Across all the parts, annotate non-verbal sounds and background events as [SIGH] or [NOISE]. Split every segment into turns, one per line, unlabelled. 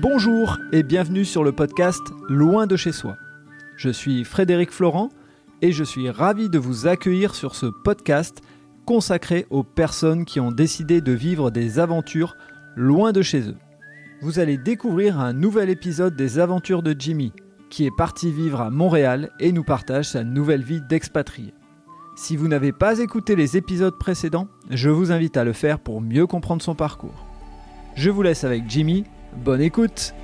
Bonjour et bienvenue sur le podcast Loin de chez soi. Je suis Frédéric Florent et je suis ravi de vous accueillir sur ce podcast consacré aux personnes qui ont décidé de vivre des aventures loin de chez eux. Vous allez découvrir un nouvel épisode des aventures de Jimmy, qui est parti vivre à Montréal et nous partage sa nouvelle vie d'expatrié. Si vous n'avez pas écouté les épisodes précédents, je vous invite à le faire pour mieux comprendre son parcours. Je vous laisse avec Jimmy, bonne écoute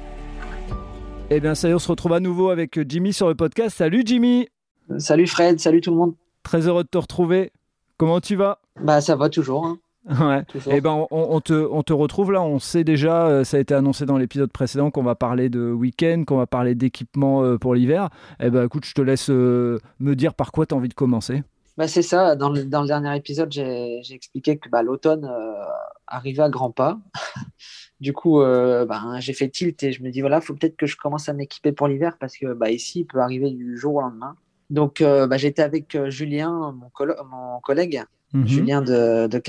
Eh bien ça y est, on se retrouve à nouveau avec Jimmy sur le podcast. Salut Jimmy
Salut Fred, salut tout le monde.
Très heureux de te retrouver. Comment tu vas?
Bah ça va toujours. Hein. [LAUGHS]
Ouais. Et eh ben on, te, on, te, retrouve là. On sait déjà, euh, ça a été annoncé dans l'épisode précédent qu'on va parler de week-end, qu'on va parler d'équipement euh, pour l'hiver. Et eh ben écoute, je te laisse euh, me dire par quoi tu as envie de commencer.
Bah c'est ça. Dans le, dans le, dernier épisode, j'ai expliqué que bah, l'automne arrivait à grands pas. [LAUGHS] du coup, bah, j'ai fait tilt et je me dis voilà, faut peut-être que je commence à m'équiper pour l'hiver parce que bah, ici, il peut arriver du jour au lendemain. Donc, bah, j'étais avec Julien, mon, mon collègue, Mhm. Julien de, de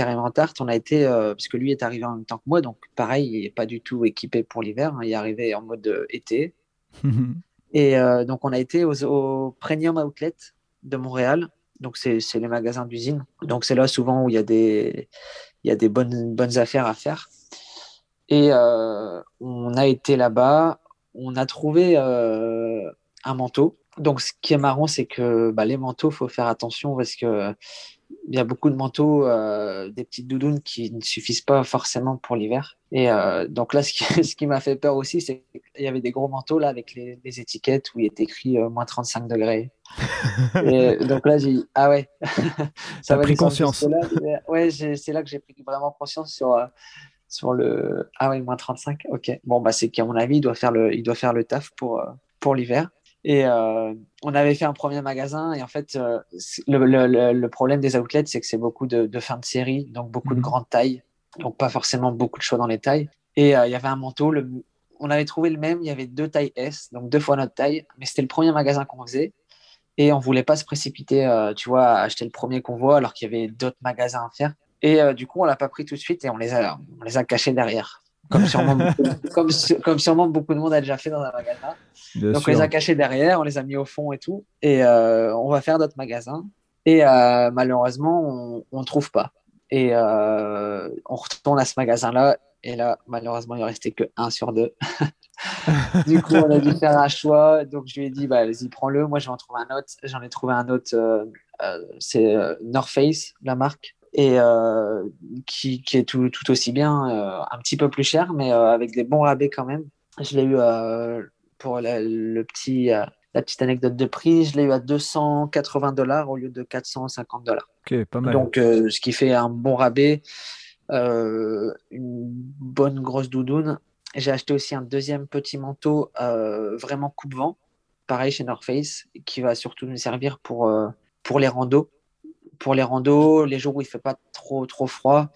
on a été, euh, parce que lui est arrivé en même temps que moi, donc pareil, il n'est pas du tout équipé pour l'hiver, hein, il est arrivé en mode euh, été. Mhm. Et euh, donc on a été au Premium Outlet de Montréal, donc c'est les magasins d'usine. Donc c'est là souvent où il y a des, il y a des bonnes, bonnes affaires à faire. Et on a été là-bas, on a trouvé un manteau. Donc ce qui est marrant, c'est que bah, les manteaux, faut faire attention parce que il y a beaucoup de manteaux, euh, des petites doudounes qui ne suffisent pas forcément pour l'hiver. Et euh, donc là, ce qui, [LAUGHS] ce qui m'a fait peur aussi, c'est qu'il y avait des gros manteaux là avec les, étiquettes où il est écrit euh, moins 35 degrés. [LAUGHS] et donc là, j'ai dit, ah ouais, [LAUGHS]
ça va pris conscience.
Là, ouais, c'est là que j'ai pris vraiment conscience sur, sur le. Ah ouais, moins 35, ok. Bon, bah, c'est qu'à mon avis, il doit faire le, il doit faire le taf pour, pour l'hiver. Et euh, on avait fait un premier magasin. Et en fait, euh, le, problème des outlets, c'est que c'est beaucoup de, de, fin de série, donc beaucoup de mhm. grandes tailles. Donc, pas forcément beaucoup de choix dans les tailles. Et euh, il y avait un manteau. Le, on avait trouvé le même. Il y avait deux tailles S, donc deux fois notre taille. Mais c'était le premier magasin qu'on faisait. Et on voulait pas se précipiter, tu vois, à acheter le premier qu'on voit, alors qu'il y avait d'autres magasins à faire. Et du coup, on l'a pas pris tout de suite et on les a, on les a cachés derrière comme sûrement, beaucoup, [LAUGHS] comme, comme sûrement beaucoup de monde a déjà fait dans un magasin. Donc on les a cachés derrière, on les a mis au fond et tout. Et euh, on va faire d'autres magasins. Et euh, malheureusement, on ne trouve pas. Et euh, on retourne à ce magasin-là. Et là, malheureusement, il ne restait que un sur deux. [LAUGHS] du coup, on a dû faire un choix. Donc je lui ai dit, bah, vas-y, prends-le. Moi, je vais en trouver un autre. J'en ai trouvé un autre. c'est North Face, la marque et euh, qui, qui, est tout, tout aussi bien, euh, un petit peu plus cher, mais euh, avec des bons rabais quand même. Je l'ai eu pour le petit, la petite anecdote de prix, je l'ai eu à 280 dollars au lieu de 450 dollars.
Ok, pas mal.
Donc, ce qui fait un bon rabais, une bonne grosse doudoune. J'ai acheté aussi un deuxième petit manteau vraiment coupe-vent, pareil chez North Face, qui va surtout me servir pour, pour les randos pour les randos, les jours où il fait pas trop trop froid,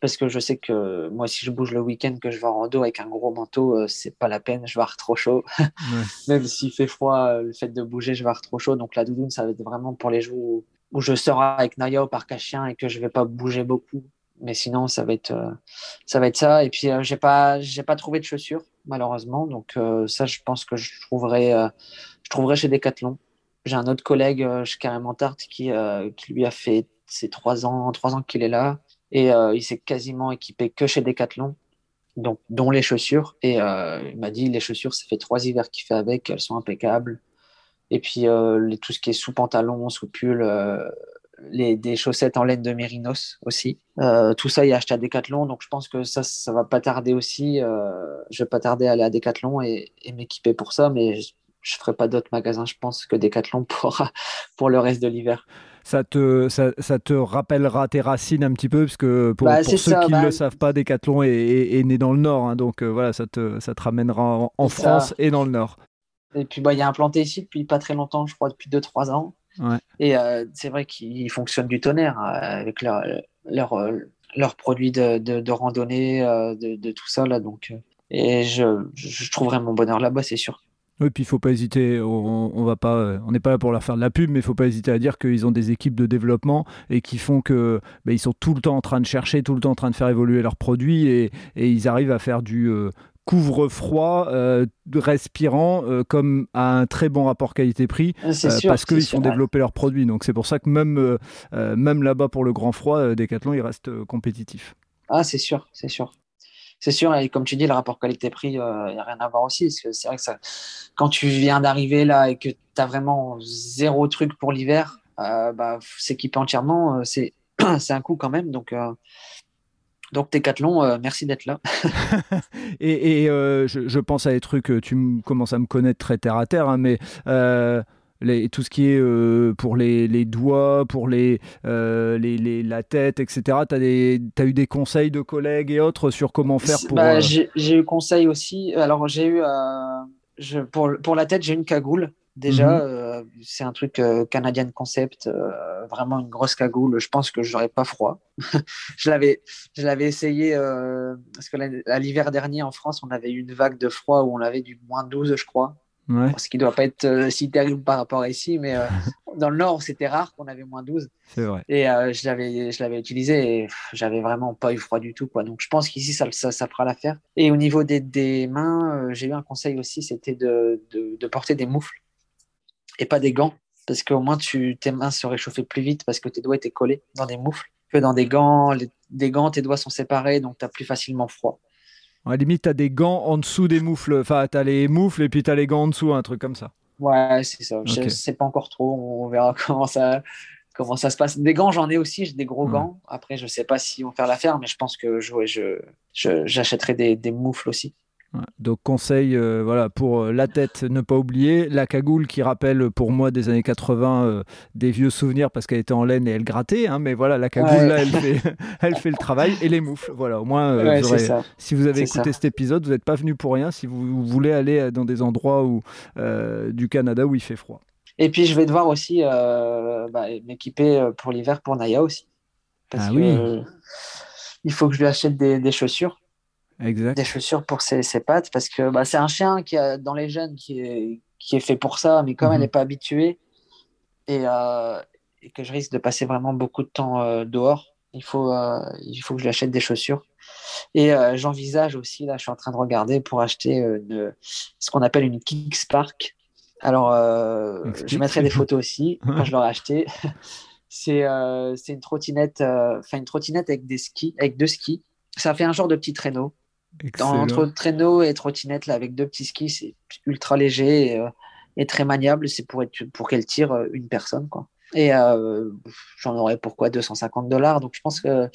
parce que je sais que moi si je bouge le week-end que je vais en rando avec un gros manteau, euh, c'est pas la peine, je vais avoir trop chaud. [LAUGHS] Même s'il fait froid, euh, le fait de bouger, je vais avoir trop chaud. Donc la doudoune, ça va être vraiment pour les jours où, je sors avec Naya au parc à chien et que je vais pas bouger beaucoup. Mais sinon, ça va être euh, ça va être ça. Et puis j'ai pas j'ai pas trouvé de chaussures malheureusement, donc ça je pense que je trouverai je trouverai chez Decathlon. J'ai un autre collègue euh, chez Carrément Tarte qui, euh, qui lui a fait ses trois ans, trois ans qu'il est là. Et euh, il s'est quasiment équipé que chez Decathlon, donc, dont les chaussures. Et il m'a dit les chaussures, ça fait trois hivers qu'il fait avec, elles sont impeccables. Et puis tout ce qui est sous pantalon, sous pull, des chaussettes en laine de mérinos aussi. tout ça, il a acheté à Decathlon, donc je pense que ça, ça va pas tarder aussi. je vais pas tarder à aller à Decathlon et, et m'équiper pour ça, mais je ferai pas d'autres magasins, je pense, que Decathlon [LAUGHS] pour, pour le reste de l'hiver.
Ça te, ça, ça, te rappellera tes racines un petit peu, parce que pour, bah, pour ceux qui ne bah le savent pas, Decathlon est, est, né dans le Nord, hein, donc euh, voilà, ça te, ça te ramènera en, France et dans le Nord.
Et puis bah, il y a implanté ici depuis pas très longtemps, je crois depuis 2-3 ans. Et euh, c'est vrai qu'ils fonctionnent du tonnerre euh, avec leurs leur, leur produits de, de, de randonnée, de, de, tout ça. Là, donc, et je, je trouverai mon bonheur là-bas, c'est sûr.
Oui, puis il faut pas hésiter, on, on va pas, euh, on n'est pas là pour leur faire de la pub, mais il faut pas hésiter à dire qu'ils ont des équipes de développement et qui font que bah, ils sont tout le temps en train de chercher, tout le temps en train de faire évoluer leurs produits et, et ils arrivent à faire du euh, couvre-froid, respirant, comme à un très bon rapport qualité-prix, parce qu'ils font développer leurs produits. Donc c'est pour ça que même, même là-bas pour le grand froid, Decathlon, il reste compétitif.
Ah, c'est sûr, c'est sûr. C'est sûr, et comme tu dis, le rapport qualité-prix, il n'y a rien à voir aussi. C'est vrai que quand tu viens d'arriver là et que tu as vraiment zéro truc pour l'hiver, bah, s'équiper entièrement, c'est [CLEARS THROAT] c'est un coup quand même. Donc, euh, donc euh, merci d'être là. [LAUGHS]
et, euh, je, pense à des trucs, tu commences à me connaître très terre à terre, hein, mais les, tout ce qui est pour les, doigts, pour les, les, la tête, etc. Tu as, as, eu des conseils de collègues et autres sur comment faire pour.
Bah, j'ai eu conseil aussi. Alors, j'ai eu. Je, pour, pour la tête, j'ai une cagoule. Déjà, mhm. euh, c'est un truc euh, Canadian Concept, euh, vraiment une grosse cagoule. Je pense que j'aurais pas froid. [LAUGHS] je l'avais, je l'avais essayé parce que l'hiver dernier en France, on avait eu une vague de froid où on avait du moins 12, je crois. Ce qui doit pas être si terrible par rapport à ici, mais [LAUGHS] dans le nord, c'était rare qu'on avait moins 12.
C'est vrai.
Et je l'avais, je l'avais utilisé et j'avais vraiment pas eu froid du tout, quoi. Donc je pense qu'ici ça, ça, ça, fera l'affaire. Et au niveau des, des mains, j'ai eu un conseil aussi, c'était de, de, de porter des moufles et pas des gants. Parce qu'au moins, tu, tes mains se réchauffaient plus vite parce que tes doigts étaient collés dans des moufles. Que dans des gants, des gants, tes doigts sont séparés, donc tu as plus facilement froid.
À limite, tu as des gants en dessous des moufles. Enfin, tu as les moufles et puis tu as les gants en dessous, un truc comme ça.
Ouais, c'est ça. Je Je sais pas encore trop. On verra [LAUGHS] comment ça, comment ça se passe. Des gants, j'en ai aussi. J'ai des gros gants. Après, je sais pas si on faire l'affaire, mais je pense que je, je, j'achèterai des, des moufles aussi.
Donc conseil, euh, voilà, pour euh, la tête, ne pas oublier. La cagoule qui rappelle pour moi des années 80 euh, des vieux souvenirs parce qu'elle était en laine et elle grattait, hein, mais voilà, la cagoule là, elle fait, [LAUGHS] elle fait le travail et les moufles, voilà, au moins, si vous avez écouté cet épisode, vous n'êtes pas venu pour rien. Si vous voulez aller dans des endroits où, du Canada où il fait froid.
Et puis je vais devoir aussi bah, m'équiper pour l'hiver pour Naya aussi, parce ah que il faut que je lui achète des chaussures des chaussures pour ses, pattes parce que bah, c'est un chien qui a, dans les jeunes qui est, qui est fait pour ça, mais comme elle n'est mhm. pas habituée euh, et, que je risque de passer vraiment beaucoup de temps euh, dehors, il faut, euh, il faut que je lui achète des chaussures. Et j'envisage aussi, là, je suis en train de regarder pour acheter ce qu'on appelle une Kickspark. Alors, je mettrai des photos aussi [LAUGHS] quand je l'aurai acheté. [LAUGHS] c'est une trottinette, enfin une trottinette avec des skis, avec deux skis. Ça fait un genre de petit traîneau entre traîneau et trottinette, là, avec deux petits skis, c'est ultra léger euh, et, très maniable. C'est pour, être, pour qu'elle tire euh, une personne. Quoi. Et euh, j'en aurais pourquoi 250 dollars. Donc je pense que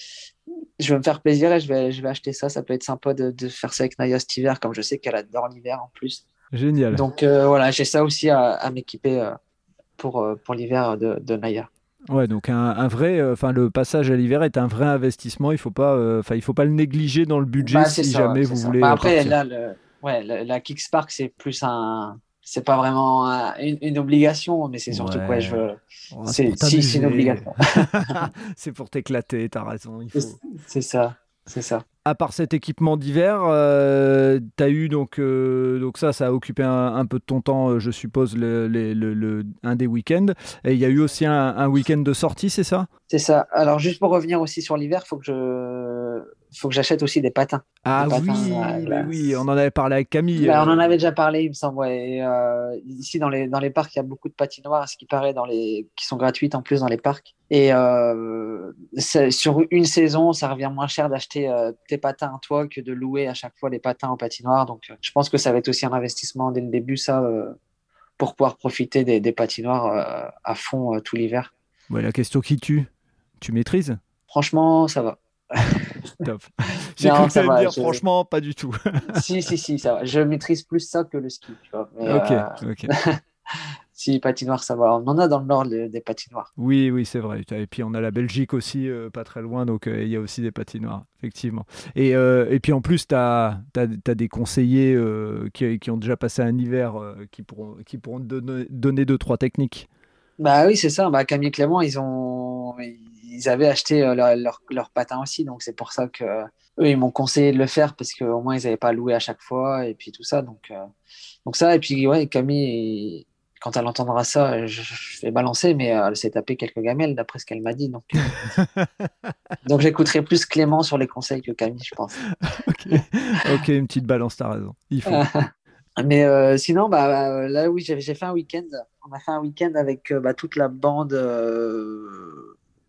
je vais me faire plaisir et je vais, je vais acheter ça. Ça peut être sympa de, de faire ça avec Naya cet hiver, comme je sais qu'elle adore l'hiver en plus.
Génial.
Donc voilà, j'ai ça aussi à, à m'équiper pour, pour l'hiver de, de Naya.
Ouais, donc un, vrai, euh, enfin le passage à l'hiver est un vrai investissement. Il faut pas, euh, enfin il faut pas le négliger dans le budget bah, si jamais vous voulez. Bah,
après, là, ouais, la, Kickspark c'est plus un, c'est pas vraiment une, obligation, mais c'est surtout quoi je veux. c'est si une obligation. [LAUGHS]
c'est pour t'éclater, t'as raison.
C'est ça, c'est ça
à part cet équipement d'hiver, euh, tu as eu donc, euh, donc ça, ça a occupé un, peu de ton temps, euh, je suppose, le, le, un des week-ends. Et il y a eu aussi un, week-end de sortie, c'est ça?
C'est ça. Alors juste pour revenir aussi sur l'hiver, il faut que je faut que j'achète aussi des patins.
Ah oui, oui, on en avait parlé avec Camille.
Bah, on en avait déjà parlé, il me semble. ici dans les dans les parcs, il y a beaucoup de patinoires, ce qui paraît dans les qui sont gratuites en plus dans les parcs. Et euh, sur une saison, ça revient moins cher d'acheter euh, tes patins à toi que de louer à chaque fois les patins au patinoire. Donc, euh, je pense que ça va être aussi un investissement dès le début, ça, pour pouvoir profiter des, patinoires à fond tout l'hiver.
la question qui tue, tu maîtrises?
Franchement, ça va. [LAUGHS] [LAUGHS]
Top. [LAUGHS] J'ai cru que ça me dire franchement, pas du tout. [LAUGHS]
si, si, si, ça va. Je maîtrise plus ça que le ski. Tu vois.
ok, ok.
si patinoire, ça va. On en a dans le nord des patinoires.
Oui, oui, c'est vrai. Et puis on a la Belgique aussi, euh, pas très loin, donc euh, il y a aussi des patinoires, effectivement. Et, euh, et puis en plus, tu as, as, des conseillers qui, qui, ont déjà passé un hiver qui pourront, qui pourront donner, donner deux, trois techniques.
Bah oui, c'est ça. Bah, Camille et Clément, ils, ont, ils avaient acheté leur, leur, leur patin aussi, donc c'est pour ça que eux, ils m'ont conseillé de le faire parce qu'au moins ils n'avaient pas loué à chaque fois et puis tout ça. Donc, donc ça, et puis ouais, Camille. quand elle entendra ça, je, vais balancer, mais elle s'est tapé quelques gamelles d'après ce qu'elle m'a dit. Donc, [LAUGHS] donc j'écouterai plus Clément sur les conseils que Camille, je pense. [LAUGHS]
ok, une petite balance, t'as raison. Il faut. [LAUGHS]
mais sinon, bah, là, oui, j'ai fait un week-end. On a fait un week-end avec bah, toute la bande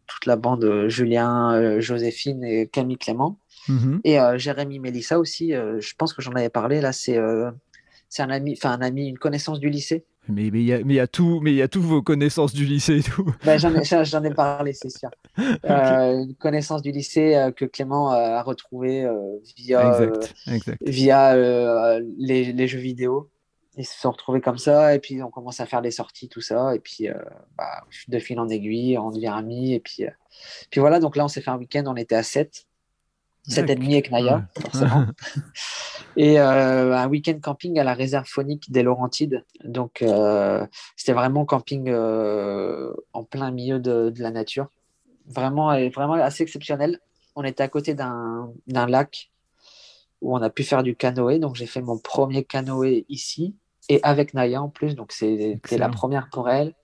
toute la bande Julien, Joséphine et Camille Clément. Mhm. Et Jérémy Mélissa aussi, je pense que j'en avais parlé. Là, c'est un ami, enfin un ami, une connaissance du lycée.
Mais il y, a, mais y a tout, mais il y a toutes vos connaissances du lycée et tout.
Ben, j'en ai, ai, parlé, c'est sûr. [LAUGHS] Euh, une connaissance du lycée euh, que Clément a retrouvée euh, via, via les, les, jeux vidéo. Ils se sont retrouvés comme ça, et puis on commence à faire des sorties, tout ça, et puis bah, de fil en aiguille, on devient amis, et puis, puis voilà. Donc là, on s'est fait un week-end, on était à 7 7 et demi avec Naya, forcément. [LAUGHS] et euh, un week-end camping à la réserve phonique des Laurentides. Donc, euh, c'était vraiment camping euh, en plein milieu de, la nature. Vraiment, vraiment assez exceptionnel. On était à côté d'un lac où on a pu faire du canoë. Donc, j'ai fait mon premier canoë ici et avec Naya en plus. Donc, c'était la première pour elle.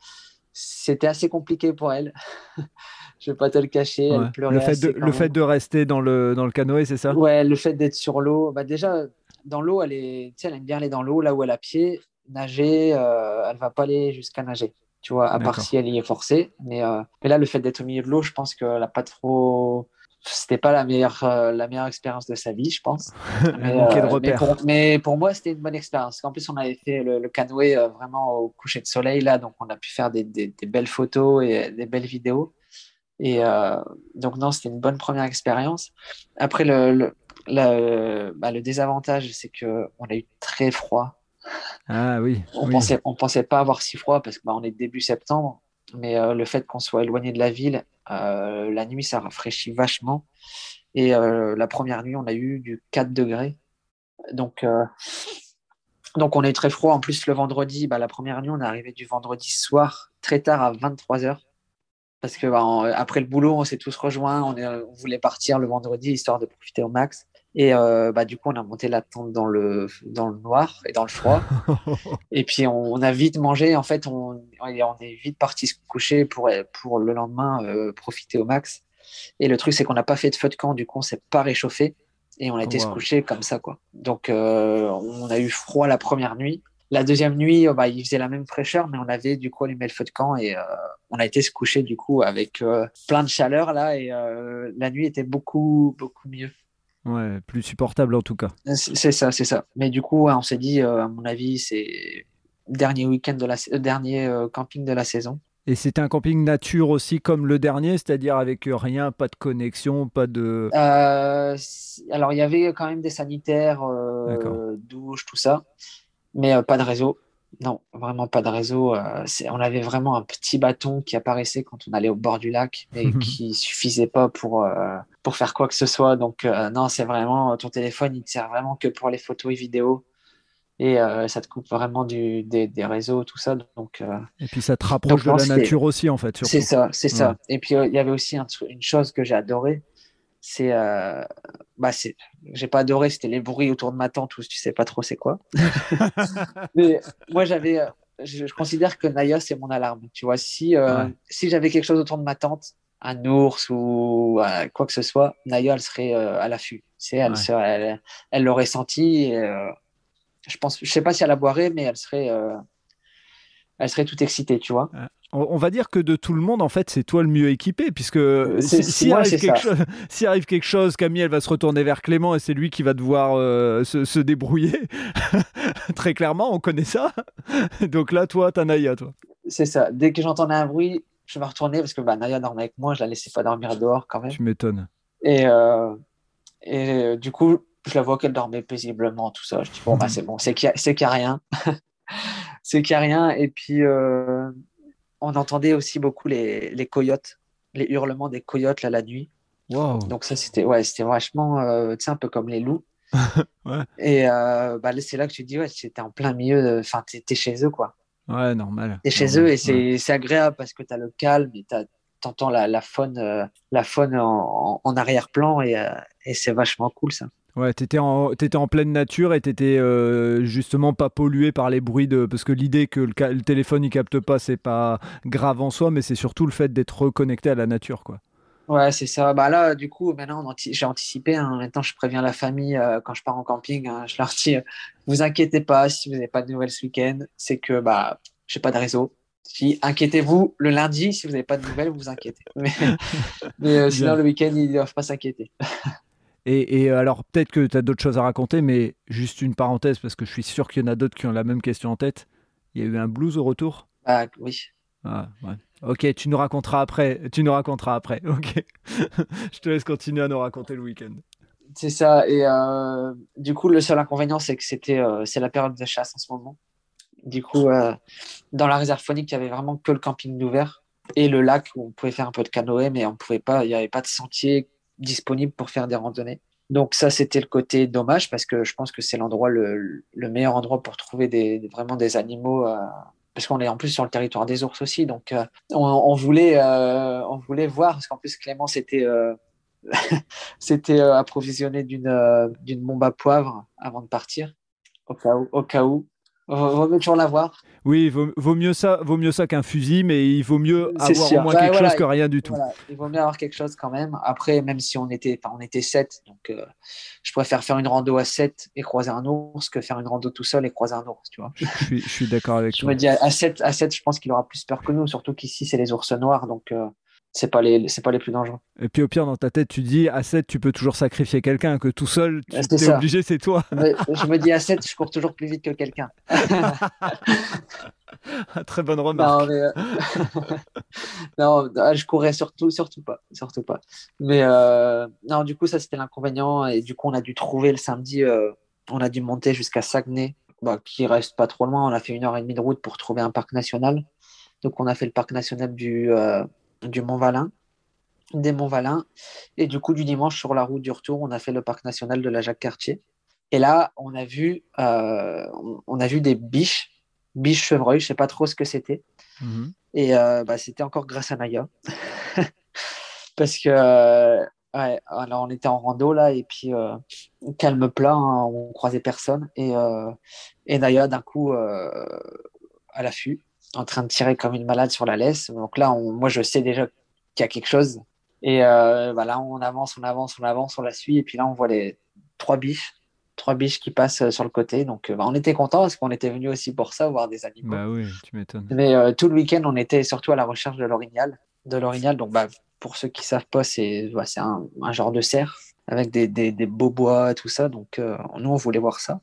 C'était assez compliqué pour elle. [LAUGHS] je vais pas te le cacher. Elle pleurait
le fait, de, le fait de rester dans le, dans le canoë, c'est ça?
Ouais, le fait d'être sur l'eau. Bah déjà, dans l'eau, elle, est, elle aime bien aller dans l'eau, là où elle a pied. Nager, euh, elle va pas aller jusqu'à nager. Tu vois, à part si elle y est forcée. Mais, euh, mais là, le fait d'être au milieu de l'eau, je pense qu'elle n'a pas trop. C'était pas la meilleure, euh, la meilleure expérience de sa vie, je pense. [LAUGHS]
mais, euh,
mais, pour, mais, pour, moi, c'était une bonne expérience. En plus, on avait fait le, canoë vraiment au coucher de soleil, là, donc on a pu faire des, des, des belles photos et des belles vidéos. Et euh, donc, non, c'était une bonne première expérience. Après, le, le, bah, le désavantage, c'est qu'on a eu très froid.
Ah oui.
On pensait, on pensait pas avoir si froid parce que bah, est début septembre, mais euh, le fait qu'on soit éloigné de la ville, euh, la nuit, ça rafraîchit vachement. Et la première nuit, on a eu du 4 degrés. Donc, donc on est très froid. En plus, le vendredi, bah, la première nuit, on est arrivé du vendredi soir très tard à 23 h parce que bah, après le boulot, on s'est tous rejoints, on, voulait partir le vendredi histoire de profiter au max. Et euh, bah, du coup, on a monté la tente dans le, dans le noir et dans le froid. [LAUGHS] et puis, on, a vite mangé. En fait, on, on est vite parti se coucher pour, pour le lendemain euh, profiter au max. Et le truc, c'est qu'on n'a pas fait de feu de camp. Du coup, on s'est pas réchauffé. Et on a été se coucher comme ça. quoi. Donc, euh, on a eu froid la première nuit. La deuxième nuit, oh, bah, il faisait la même fraîcheur, mais on avait du coup allumé le feu de camp et euh, on a été se coucher du coup avec euh, plein de chaleur là et euh, la nuit était beaucoup beaucoup mieux.
Ouais, plus supportable en tout cas.
C'est ça, c'est ça. Mais du coup, on s'est dit, à mon avis, c'est dernier week-end de la dernier camping de la saison.
Et c'était un camping nature aussi comme le dernier, c'est-à-dire avec rien, pas de connexion, pas de.
alors il y avait quand même des sanitaires, douches, tout ça mais euh, pas de réseau. Non, vraiment pas de réseau. Euh, on avait vraiment un petit bâton qui apparaissait quand on allait au bord du lac, mais [LAUGHS] qui suffisait pas pour, euh, pour faire quoi que ce soit. Donc, non, c'est vraiment ton téléphone, il ne sert vraiment que pour les photos et vidéos. Et ça te coupe vraiment du, des, réseaux, tout ça. Donc,
et puis ça te rapproche de la nature aussi, en fait.
C'est ça, c'est ça. Et puis il y avait aussi une chose que j'ai adoré, c'est euh, bah c'est j'ai pas adoré c'était les bruits autour de ma tante où tu sais pas trop c'est quoi. [LAUGHS] Mais moi j'avais euh, je, considère que Naya c'est mon alarme. Tu vois si euh, si j'avais quelque chose autour de ma tante un ours ou quoi que ce soit Naya elle serait à l'affût. C'est elle, elle, elle l'aurait senti je pense je sais pas si elle la boirait mais elle serait elle serait toute excitée tu vois
on va dire que de tout le monde, en fait, c'est toi le mieux équipé, puisque [LAUGHS] s'il arrive, quelque chose, Camille, elle va se retourner vers Clément et c'est lui qui va devoir euh, se, débrouiller. [LAUGHS] Très clairement, on connaît ça. [LAUGHS] Donc là, toi, t'as Naya, toi.
C'est ça. Dès que j'entendais un bruit, je vais retourner parce que bah, Naya dormait avec moi, je la laissais pas dormir dehors quand même.
Tu m'étonnes.
Et, euh, et euh, du coup, je la vois qu'elle dormait paisiblement, tout ça. Je dis, bon, bah, c'est bon, c'est qu'il n'y a, rien. c'est qu'il n'y a rien. Et puis, on entendait aussi beaucoup les, les, coyotes, les hurlements des coyotes là, la nuit. Donc ça, c'était ouais, c'était vachement, euh, tu sais, un peu comme les loups. [LAUGHS] Et euh, bah, c'est là que tu te dis, ouais, c'était en plein milieu, enfin, tu es chez eux, quoi.
Ouais, normal.
T'es chez eux et c'est agréable parce que tu as le calme et t'entends la, la faune, euh, la faune en, en arrière-plan et, et c'est vachement cool ça.
Ouais, t'étais en, étais en pleine nature et t'étais euh, justement pas pollué par les bruits de. Parce que l'idée que le, le, téléphone il capte pas, c'est pas grave en soi, mais c'est surtout le fait d'être reconnecté à la nature, quoi.
Ouais, c'est ça. Bah là, du coup, maintenant, j'ai anticipé. Hein. Maintenant, je préviens la famille euh, quand je pars en camping. Hein. je leur dis, euh, vous inquiétez pas, si vous n'avez pas de nouvelles ce week-end, c'est que bah, j'ai pas de réseau. Si inquiétez-vous le lundi, si vous n'avez pas de nouvelles, vous vous inquiétez. Mais, [LAUGHS] mais sinon, le week-end, ils ne doivent pas s'inquiéter. [LAUGHS]
Et, alors, peut-être que tu as d'autres choses à raconter, mais juste une parenthèse, parce que je suis sûr qu'il y en a d'autres qui ont la même question en tête. Il y a eu un blues au retour?
Ah oui.
Ah, ouais. Ok, tu nous raconteras après. Tu nous raconteras après. [LAUGHS] Ok. [LAUGHS] je te laisse continuer à nous raconter le week-end.
C'est ça. Et euh, du coup, le seul inconvénient, c'est que c'était, euh, c'est la période de chasse en ce moment. Du coup, euh, dans la réserve phonique, il y avait vraiment que le camping d'ouvert et le lac où on pouvait faire un peu de canoë, mais on pouvait pas. Il n'y avait pas de sentier disponible pour faire des randonnées. Donc ça, c'était le côté dommage parce que je pense que c'est l'endroit le, meilleur endroit pour trouver vraiment des animaux. Euh, parce qu'on est en plus sur le territoire des ours aussi, donc euh, on, voulait, euh, on voulait voir parce qu'en plus Clément s'était [LAUGHS] c'était approvisionné d'une bombe à poivre avant de partir au cas où vaut mieux toujours l'avoir.
Oui, vaut, vaut, mieux ça, vaut mieux ça qu'un fusil, mais il vaut mieux avoir au moins quelque chose que rien du tout.
il vaut mieux avoir quelque chose quand même. Après, même si on était, on était 7, donc euh, je préfère faire une rando à 7 et croiser un ours que faire une rando tout seul et croiser un ours, tu vois.
Je suis, je suis d'accord avec
toi. Je me dis à 7, à 7, je pense qu'il aura plus peur que nous, surtout qu'ici c'est les ours noirs, donc euh, c'est pas les c'est pas les plus dangereux.
Et puis au pire dans ta tête tu dis à 7 tu peux toujours sacrifier quelqu'un que tout seul tu es obligé c'est toi. [LAUGHS]
je me dis à 7 je cours toujours plus vite que quelqu'un. [LAUGHS]
Très bonne remarque. [LAUGHS]
Non, euh, je courais surtout surtout pas surtout pas. Mais euh, non du coup ça c'était l'inconvénient et du coup on a dû trouver le samedi euh, on a dû monter jusqu'à Saguenay bah, qui reste pas trop loin on a fait une heure et demie de route pour trouver un parc national. Donc on a fait le parc national du du Mont-Valin, des Mont-Valin. Et du coup, du dimanche, sur la route du retour, on a fait le parc national de la Jacques-Cartier. Et là, on a vu, euh, on a vu des biches, biches chevreuils, je sais pas trop ce que c'était. Mhm. Et euh, bah, c'était encore grâce à Naya. [LAUGHS] Parce que, ouais, alors on était en rando là, et puis euh, calme plat, hein, on croisait personne. Et, et Naya, d'un coup, à l'affût, en train de tirer comme une malade sur la laisse. Donc là, moi, je sais déjà qu'il y a quelque chose. Et euh, bah là, on avance, on avance, on avance, on la suit. Et puis là, on voit les trois biches, trois biches qui passent euh, sur le côté. Donc, euh, bah, on était content parce qu'on était venu aussi pour ça, voir des animaux.
Bah oui, tu m'étonnes.
Mais tout le week-end, on était surtout à la recherche de l'orignal. De l'orignal, donc bah, pour ceux qui savent pas, c'est bah, un, un, genre de cerf avec des, des, des, beaux bois, tout ça. Donc, nous, on voulait voir ça.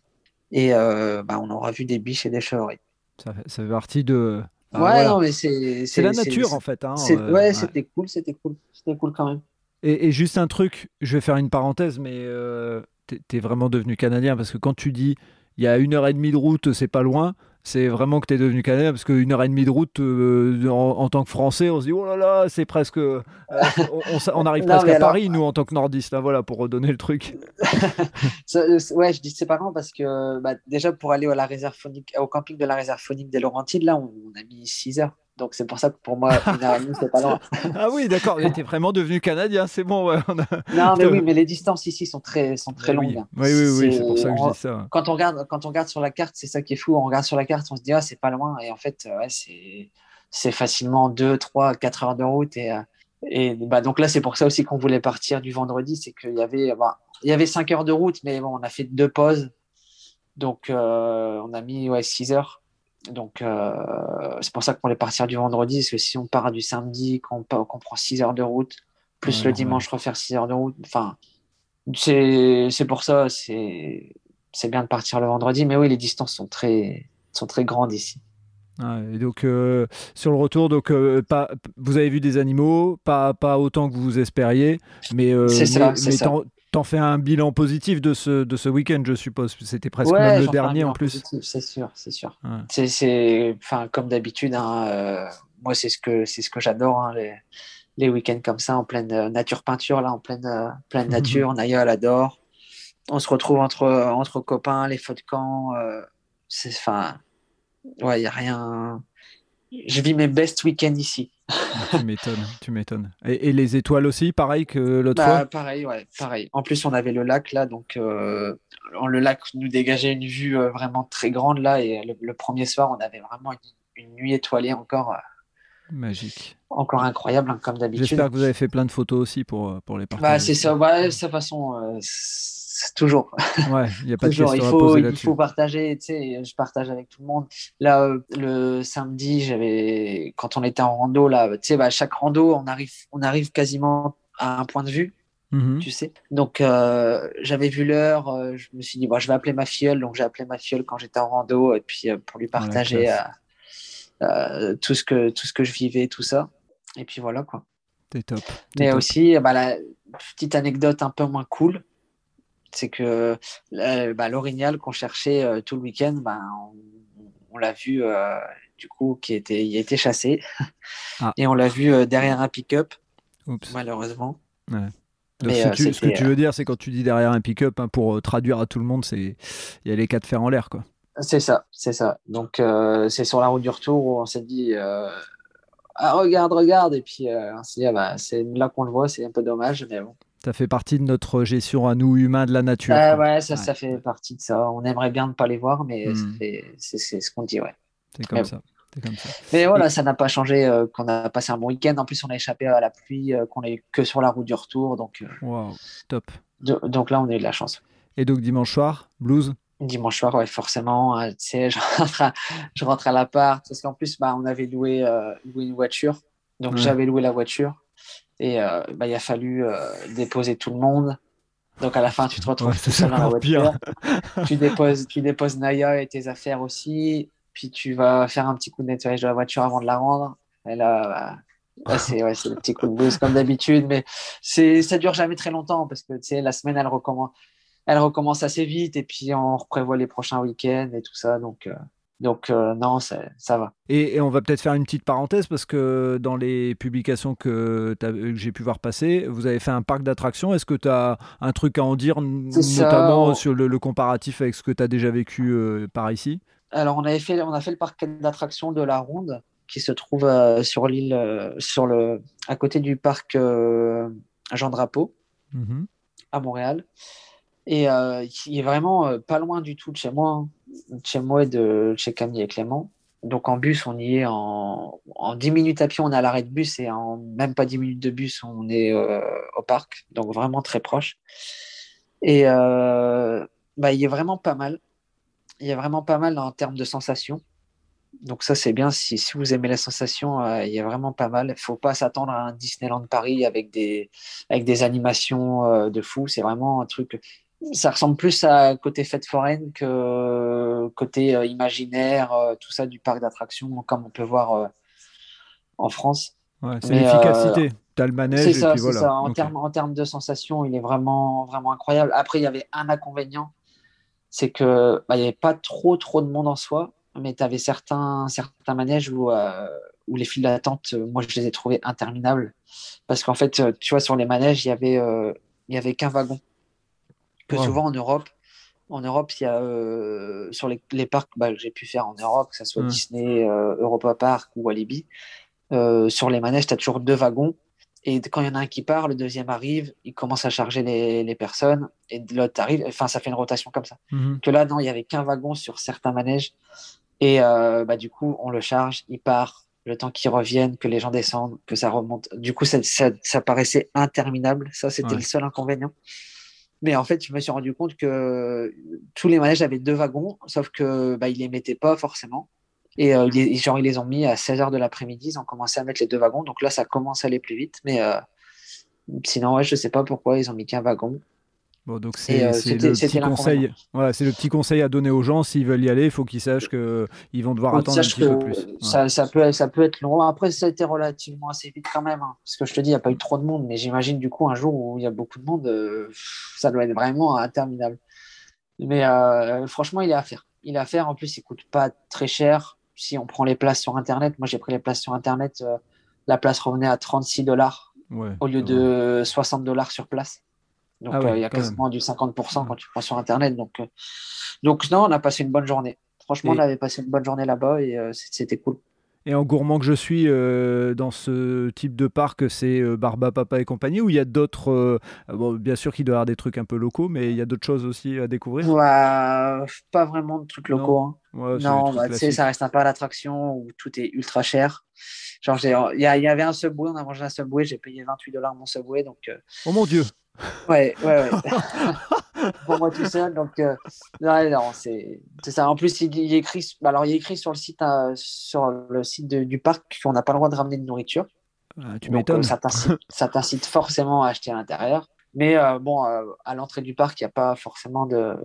Et bah, on aura vu des biches et des chevreuils.
Ça fait, ça fait partie de.
ouais, non, mais c'est.
C'est la nature, en fait. Hein,
euh, ouais, c'était cool, c'était cool. C'était cool quand même.
Et, juste un truc, je vais faire une parenthèse, mais euh, t'es vraiment devenu canadien parce que quand tu dis il y a une heure et demie de route, c'est pas loin c'est vraiment que tu es devenu canadien parce qu'une heure et demie de route euh, en, tant que français on se dit oh là là c'est presque euh, on, arrive [LAUGHS] presque à Paris nous en tant que nordiste là, voilà pour redonner le truc. [LAUGHS]
Ouais je dis c'est pas grand parce que bah, déjà pour aller à la réserve phonique, au camping de la réserve phonique des Laurentides là on, a mis 6 heures donc c'est pour ça que pour moi, [LAUGHS] une c'est pas loin.
ah oui, d'accord, tu es vraiment devenu canadien, c'est bon. Ouais,
Non, mais oui, mais les distances ici sont très, sont très longues.
Oui, oui, oui, c'est pour ça que je dis ça.
Quand on, regarde, quand on regarde sur la carte, c'est ça qui est fou. On regarde sur la carte, on se dit, ah, c'est pas loin. Et en fait, ouais, c'est, c'est facilement 2, 3, 4 heures de route. Et, euh, et bah, donc là, c'est pour ça aussi qu'on voulait partir du vendredi. C'est qu'il y avait, bah, il y avait 5 heures de route, mais bon, on a fait deux pauses. Donc, euh, on a mis ouais, 6 heures. Donc, euh, c'est pour ça qu'on voulait partir du vendredi, parce que si on part du samedi, qu'on prend 6 heures de route, plus le dimanche refaire 6 heures de route, enfin, c'est pour ça, c'est bien de partir le vendredi. Mais oui, les distances sont très, sont très grandes ici.
et donc euh, sur le retour, donc euh, pas, vous avez vu des animaux, pas, pas autant que vous espériez, mais,
ça,
T'en fais un bilan positif de ce, de ce week-end, je suppose. C'était presque même le dernier en plus.
C'est sûr, c'est sûr. C'est, enfin, comme d'habitude, hein, euh, moi, c'est ce que, c'est ce que j'adore, hein, les, les week-ends comme ça, en pleine euh, nature peinture, là, en pleine, euh, pleine nature. Naya, elle adore. On se retrouve entre, entre copains, les feux de camp. c'est, enfin, ouais, il n'y a rien. Je vis mes best week-ends ici.
Tu m'étonnes, tu m'étonnes. Et, les étoiles aussi, pareil que l'autre
bah,
fois
Pareil, ouais, pareil. En plus, on avait le lac là, donc euh, le lac nous dégageait une vue euh, vraiment très grande là. Et le, premier soir, on avait vraiment une, nuit étoilée encore. Euh,
Magique.
Encore incroyable, hein, comme d'habitude.
J'espère que vous avez fait plein de photos aussi pour, pour les
bah, partager. Bah, c'est ça, ouais, de toute façon toujours.
Ouais, il n'y a [LAUGHS] pas de
il faut, il faut partager, tu sais, je partage avec tout le monde. Là, euh, le samedi, j'avais, quand on était en rando, là, tu sais, bah, chaque rando, on arrive, on arrive quasiment à un point de vue. Mhm. Tu sais, donc euh, j'avais vu l'heure, euh, je me suis dit, bon, je vais appeler ma filleule, donc j'ai appelé ma filleule quand j'étais en rando, et puis pour lui partager tout, ce que, tout ce que je vivais, tout ça. Et puis voilà, quoi.
T'es top.
Mais aussi, bah, la petite anecdote un peu moins cool, c'est que euh, bah, l'orignal qu'on cherchait euh, tout le week-end, bah, on, l'a vu euh, du coup qui était, il a été chassé [LAUGHS] ah. et on l'a vu derrière un pick-up, malheureusement.
ce, que tu veux dire, c'est quand tu dis derrière un pick-up, hein, pour traduire à tout le monde, c'est il y a les quatre fers en l'air, quoi.
C'est ça, c'est ça. Donc c'est sur la route du retour où on s'est dit ah, regarde, regarde, et puis on s'est dit ah, bah, c'est là qu'on le voit, c'est un peu dommage, mais bon.
Ça fait partie de notre gestion à nous, humains, de la nature.
Euh, ouais, ça, ça fait partie de ça. On aimerait bien ne pas les voir, mais hmm. c'est ce qu'on dit, ouais.
C'est comme, ça. comme ça.
Mais voilà, ça n'a pas changé euh, qu'on a passé un bon week-end. En plus, on a échappé à la pluie, euh, qu'on est que sur la route du retour. Donc,
wow, top.
donc là, on a eu de la chance.
Et donc, dimanche soir, blues?
Dimanche soir, ouais, forcément. tu sais, [LAUGHS] je rentre à, je rentre à l'appart. Parce qu'en plus, bah, on avait loué, loué une voiture. Donc, j'avais loué la voiture. Et euh, bah, il a fallu euh, déposer tout le monde. Donc à la fin, tu te retrouves tout seul dans la voiture. tu, déposes, tu déposes Naya et tes affaires aussi. Puis tu vas faire un petit coup de nettoyage de la voiture avant de la rendre. Et là, bah, c'est ouais, le petit coup de blues comme d'habitude. Mais ça dure jamais très longtemps parce que la semaine, elle recommence, elle recommence assez vite. Et puis on prévoit les prochains week-ends et tout ça. Donc. Euh, donc euh, non, ça, va.
Et, on va peut-être faire une petite parenthèse parce que dans les publications que, j'ai pu voir passer, vous avez fait un parc d'attractions. Est-ce que tu as un truc à en dire, notamment sur le, comparatif avec ce que tu as déjà vécu euh, par ici?
Alors on, avait fait, on a fait le parc d'attractions de la Ronde qui se trouve euh, sur l'île, sur le, à côté du parc Jean Drapeau mmh à Montréal. Et il est vraiment pas loin du tout de chez moi. Hein chez moi et de chez Camille et Clément. Donc en bus, on y est en, en 10 minutes à pied, on est à l'arrêt de bus et en même pas 10 minutes de bus, on est euh, au parc, donc vraiment très proche. Et euh, bah, il est vraiment pas mal. Il est vraiment pas mal en termes de sensations. Donc ça c'est bien, si, vous aimez la sensation, euh, il est vraiment pas mal. Il ne faut pas s'attendre à un Disneyland Paris avec des, avec des animations de fou. C'est vraiment un truc ça ressemble plus à côté fête foraine que côté euh, imaginaire, euh, tout ça du parc d'attractions, comme on peut voir euh, en France.
c'est l'efficacité. tu as le manège.
C'est ça, ça. En, termes, de sensations, il est vraiment, vraiment incroyable. Après, il y avait un inconvénient c'est que bah, il n'y avait pas trop, trop de monde en soi, mais tu avais certains, certains manèges où, où les files d'attente, moi, je les ai trouvés interminables. Parce qu'en fait, tu vois, sur les manèges, il y avait, il y avait qu'un wagon que souvent en Europe, en Europe, il y a euh, sur les, parcs bah, que j'ai pu faire en Europe, que ce soit Disney, euh, Europa Park ou Walibi, euh, sur les manèges, tu as toujours deux wagons. Et quand il y en a un qui part, le deuxième arrive, il commence à charger les, personnes, et l'autre arrive, enfin, ça fait une rotation comme ça. Mhm. Que là, non, il n'y avait qu'un wagon sur certains manèges. Et bah, du coup, on le charge, il part, le temps qu'il revienne, que les gens descendent, que ça remonte. Du coup, ça, ça, paraissait interminable. Ça, c'était le seul inconvénient. Mais en fait, je me suis rendu compte que tous les manèges avaient deux wagons, sauf que bah, ils les mettaient pas forcément. Et euh, ils les ont mis à 16h de l'après-midi, ils ont commencé à mettre les deux wagons. Donc là, ça commence à aller plus vite. Mais euh, sinon, ouais, je sais pas pourquoi ils ont mis qu'un wagon.
Bon, donc c'est euh, le petit conseil. Voilà, c'est le petit conseil à donner aux gens s'ils veulent y aller. Il faut qu'ils sachent qu'ils vont devoir attendre un petit peu plus.
Ça, ça, peut, ça peut être long. Après, ça a été relativement assez vite quand même. Hein. parce que je te dis, il n'y a pas eu trop de monde. Mais j'imagine du coup, un jour où il y a beaucoup de monde, euh, ça doit être vraiment interminable. Mais euh, franchement, il est à faire. Il est à faire. En plus, il coûte pas très cher. Si on prend les places sur Internet, moi j'ai pris les places sur Internet, la place revenait à 36 dollars au lieu de 60 dollars sur place. Donc, ah euh, il y a quasiment du 50% quand tu prends sur Internet. Donc, euh, donc, non, on a passé une bonne journée. Franchement, on avait passé une bonne journée là-bas et euh, c'était cool.
Et en gourmand que je suis dans ce type de parc, c'est Barba Papa et compagnie, ou il y a d'autres, bon, bien sûr qu'il doit y avoir des trucs un peu locaux, mais il y a d'autres choses aussi à découvrir?
Ouais, pas vraiment de trucs locaux. hein.
Ouais,
Non, bah, tu sais, ça reste un peu à l'attraction où tout est ultra cher. Genre, j'ai- il y, avait un Subway, on a mangé un Subway, j'ai payé 28 dollars mon Subway, donc euh,
Oh mon Dieu
ouais, ouais, ouais. [LAUGHS] Pour moi tout seul, donc euh, ouais, non, c'est c'est ça. En plus, il, il est écrit, bah, alors il est écrit sur le site, euh, sur le site de- du parc qu'on n'a pas le droit de ramener de nourriture.
Ah, Tu
Donc,
m'étonnes.
euh, ça t'incite forcément à acheter à l'intérieur. Mais euh, bon, euh, à l'entrée du parc, il n'y a pas forcément de,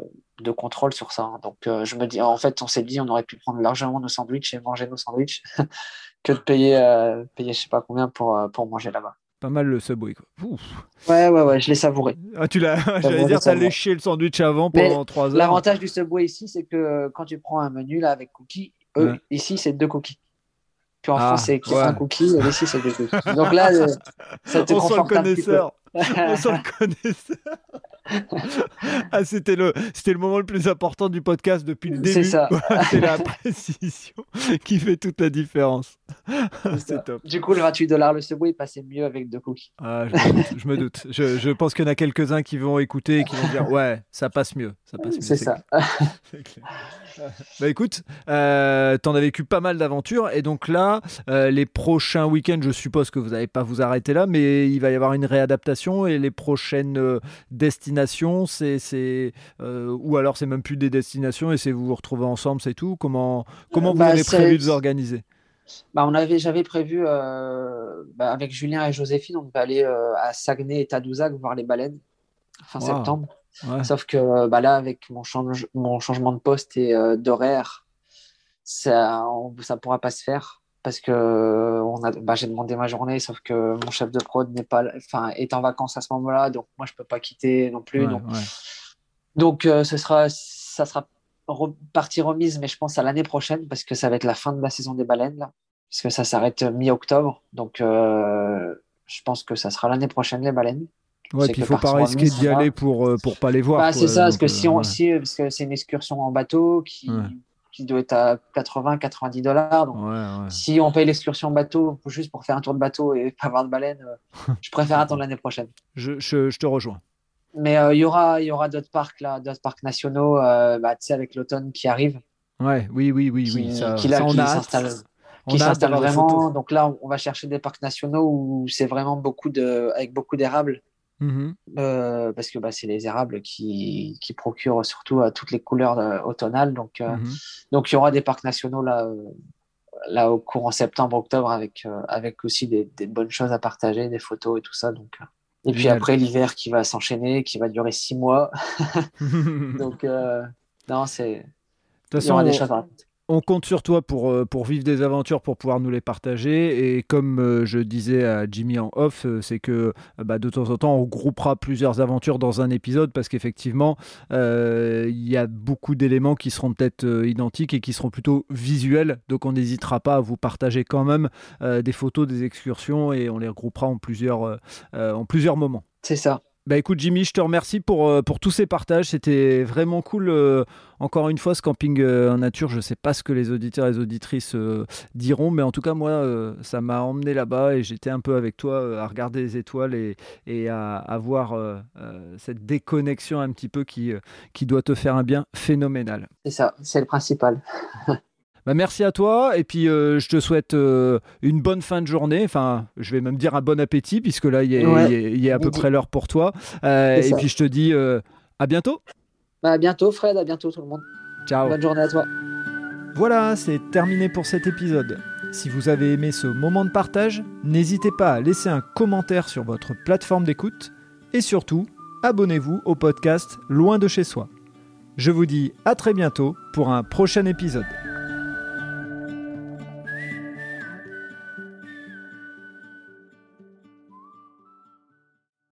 de contrôle sur ça. hein. Donc, euh, je me dis, en fait, on s'est dit, on aurait pu prendre largement nos sandwichs et manger nos sandwichs [LAUGHS] que de payer, payer je sais pas combien pour, pour manger là-bas.
Pas mal le Subway. Quoi. Ouf.
Ouais, ouais, ouais, je l'ai savouré.
Ah, tu l'as, [LAUGHS] j'allais dire, t'as léché le sandwich avant pendant 3 heures.
L'avantage du Subway ici, c'est que quand tu prends un menu là avec cookies, eux,
Ouais.
ici, c'est deux cookies. Puis en
Ah,
France, c'est
ouais.
un cookie, et ici, c'est deux cookies. [LAUGHS] Donc là, ça te [LAUGHS]
On sent le connaisseur. On sent le connaisseur. ah, c'était le, c'était le moment le plus important du podcast depuis le début.
C'est ça. [LAUGHS]
C'est la précision qui fait toute la différence. Top.
Du coup, le 28 dollars le Subway passait mieux avec deux cookies.
Ah, je me doute. Je, me doute. Je, je pense qu'il y en a quelques-uns qui vont écouter et qui vont dire Ouais, ça passe mieux. Ça passe mieux.
C'est ça.
Clair. Bah écoute, euh, t'en as vécu pas mal d'aventures et donc là, euh, les prochains week-ends, je suppose que vous n'allez pas vous arrêter là, mais il va y avoir une réadaptation et les prochaines euh, destinations, c'est, c'est euh, ou alors c'est même plus des destinations et c'est vous vous retrouvez ensemble, c'est tout. Comment comment vous
Bah,
avez prévu de vous organiser?
Bah, on avait, j'avais prévu euh, bah, avec Julien et Joséphine, on devait aller euh, à Saguenay et Tadoussac voir les baleines fin
Wow.
septembre.
Ouais.
Sauf que bah, là, avec mon, change- mon changement de poste et euh, d'horaire, ça ne ça pourra pas se faire parce que euh, on a, bah, j'ai demandé ma journée, sauf que mon chef de prod n'est pas, enfin, est en vacances à ce moment-là, donc moi je peux pas quitter non plus.
Ouais,
donc
ouais.
donc euh, ce sera, ça sera partie remise, mais je pense à l'année prochaine parce que ça va être la fin de la saison des baleines là, parce que ça s'arrête mi-octobre, donc euh, je pense que ça sera l'année prochaine les baleines.
Ouais, puis il faut pas risquer d'y aller pour euh, pour pas les voir.
Bah, c'est ça, parce que
euh,
si on,
ouais.
si, parce que c'est une excursion en bateau qui,
Ouais.
qui doit être à 80-90 dollars. Donc,
Ouais,
si on paye l'excursion en bateau juste pour faire un tour de bateau et [LAUGHS] pas voir de baleine, euh, je préfère attendre l'année prochaine.
Je, je, je te rejoins.
Mais euh, il y aura, y aura d'autres parcs là, d'autres parcs nationaux, euh, bah, tu sais, avec l'automne qui arrive,
Ouais, oui, oui, oui,
qui,
oui. Ça,
qui, là,
ça, on
qui s'installe, qui s'installe vraiment. Donc là, on va chercher des parcs nationaux où c'est vraiment beaucoup de, avec beaucoup d'érables.
Mhm.
euh, parce que bah, c'est les érables qui, qui procurent surtout euh, toutes les couleurs euh, automnales. Donc,
Mhm.
donc il y aura des parcs nationaux là, là au courant septembre, octobre, avec, avec aussi des, des bonnes choses à partager, des photos et tout ça. Donc. Et puis après, l'hiver qui va s'enchaîner, qui va durer six mois. [LAUGHS] Donc, euh, non, c'est. Il y aura des choses à raconter.
On compte sur toi pour, euh, pour vivre des aventures, pour pouvoir nous les partager. Et comme euh, je disais à Jimmy en off, euh, c'est que bah, de temps en temps, on groupera plusieurs aventures dans un épisode parce qu'effectivement, il y a beaucoup d'éléments qui seront peut-être identiques et qui seront plutôt visuels. Donc on n'hésitera pas à vous partager quand même des photos des excursions et on les regroupera en plusieurs, en plusieurs moments.
C'est ça.
Bah écoute Jimmy, je te remercie pour, euh, pour tous ces partages. C'était vraiment cool. euh, encore une fois, ce camping euh, en nature, je ne sais pas ce que les auditeurs et les auditrices diront, mais en tout cas, moi, ça m'a emmené là-bas et j'étais un peu avec toi à regarder les étoiles et, à, voir cette déconnexion un petit peu qui, qui doit te faire un bien phénoménal.
C'est ça. C'est le principal. [LAUGHS]
Bah, merci à toi et puis euh, je te souhaite euh, une bonne fin de journée. Enfin, je vais même dire un bon appétit puisque là il est,
Ouais.
il est- il est à peu près l'heure pour toi. Euh, et
ça.
puis je te dis à bientôt.
Bah, à bientôt, Fred. À bientôt, tout le monde.
Ciao.
Bonne journée à toi.
Voilà, c'est terminé pour cet épisode. Si vous avez aimé ce moment de partage, n'hésitez pas à laisser un commentaire sur votre plateforme d'écoute et surtout, abonnez-vous au podcast Loin de chez soi. Je vous dis à très bientôt pour un prochain épisode.